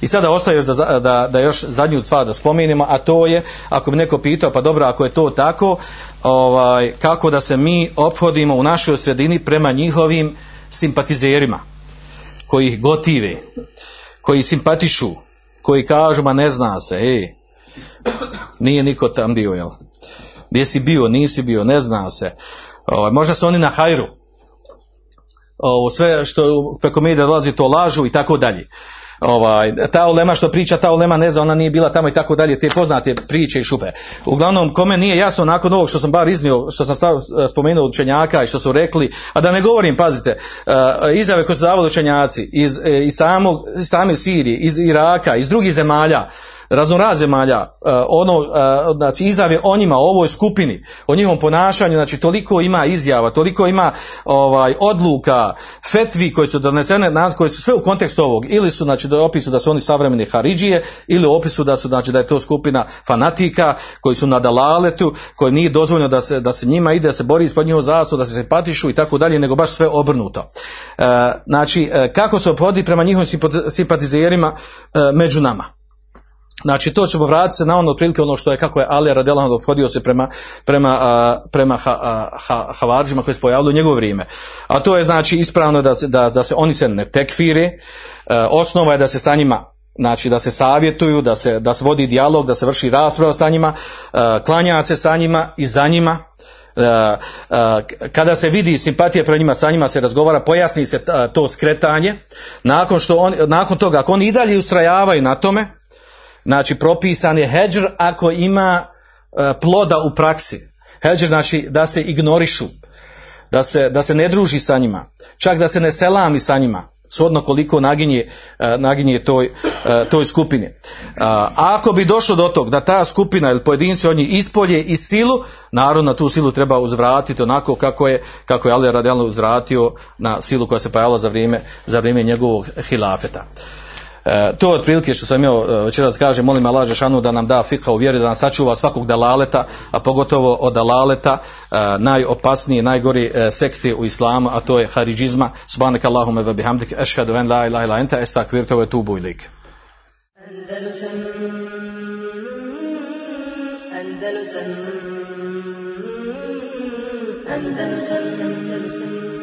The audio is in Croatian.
I sada ostaje još da, da, da još zadnju stvar da spomenemo, a to je, ako bi neko pitao, pa dobro, ako je to tako, ovaj, kako da se mi ophodimo u našoj sredini prema njihovim simpatizerima, koji ih gotive, koji simpatišu, koji kažu, ma ne zna se, ej, nije niko tam bio, jel? Gdje si bio, nisi bio, ne zna se. Ovaj, možda su oni na hajru. Ovo, sve što preko medija dolazi to lažu i tako dalje ovaj, ta ulema što priča, ta ulema ne zna, ona nije bila tamo i tako dalje, te poznate priče i šupe. Uglavnom, kome nije jasno nakon ovog što sam bar iznio, što sam stav, spomenuo učenjaka i što su rekli, a da ne govorim, pazite, uh, izjave koje su davali učenjaci iz, e, iz samog, same Sirije, iz Iraka, iz drugih zemalja, raznoraz zemalja, uh, ono, uh, znači izjave o njima, o ovoj skupini, o njihovom ponašanju, znači toliko ima izjava, toliko ima ovaj odluka, fetvi koje su donesene, koje su sve u kontekstu ovog, ili su znači da opisu da su oni savremeni haridžije, ili u opisu da su znači da je to skupina fanatika koji su na dalaletu, koji nije dozvoljeno da se, da se njima ide, da se bori ispod njihov zastav, da se simpatišu i tako dalje, nego baš sve obrnuto. Uh, znači, kako se ophodi prema njihovim simpatizerima među nama. Znači to ćemo vratiti se na ono otprilike ono što je kako je Ali Radelan obhodio se prema, prema, a, prema ha, ha, Havardžima koji se pojavili u njegovo vrijeme. A to je znači ispravno da, da, da se oni se ne tekfire, osnova je da se sa njima znači da se savjetuju, da se, da se vodi dijalog, da se vrši rasprava sa njima, klanja se sa njima i za njima, kada se vidi simpatija prema njima, sa njima se razgovara, pojasni se to skretanje, nakon, što on, nakon toga, ako oni i dalje ustrajavaju na tome, znači propisan je heđr ako ima e, ploda u praksi. Heđr znači da se ignorišu, da se, da se ne druži sa njima, čak da se ne selami sa njima, shodno koliko naginje, e, naginje toj, e, toj skupini. A ako bi došlo do tog da ta skupina ili pojedinci oni ispolje i silu, naravno na tu silu treba uzvratiti onako kako je, kako je Ali radijalno uzvratio na silu koja se pojavila za vrijeme, za vrijeme njegovog hilafeta. E, to je otprilike što sam imao e, večeras da kažem, molim Allah Žešanu da nam da fika u vjeri, da nam sačuva svakog dalaleta, a pogotovo od dalaleta e, najopasnije, najgori e, sekte u islamu, a to je haridžizma. Subhanak Allahume ve bihamdik, ešhadu en la ilaha ila enta, estakvirka ve tubu ilik. Andalusam Andalusam Andalusam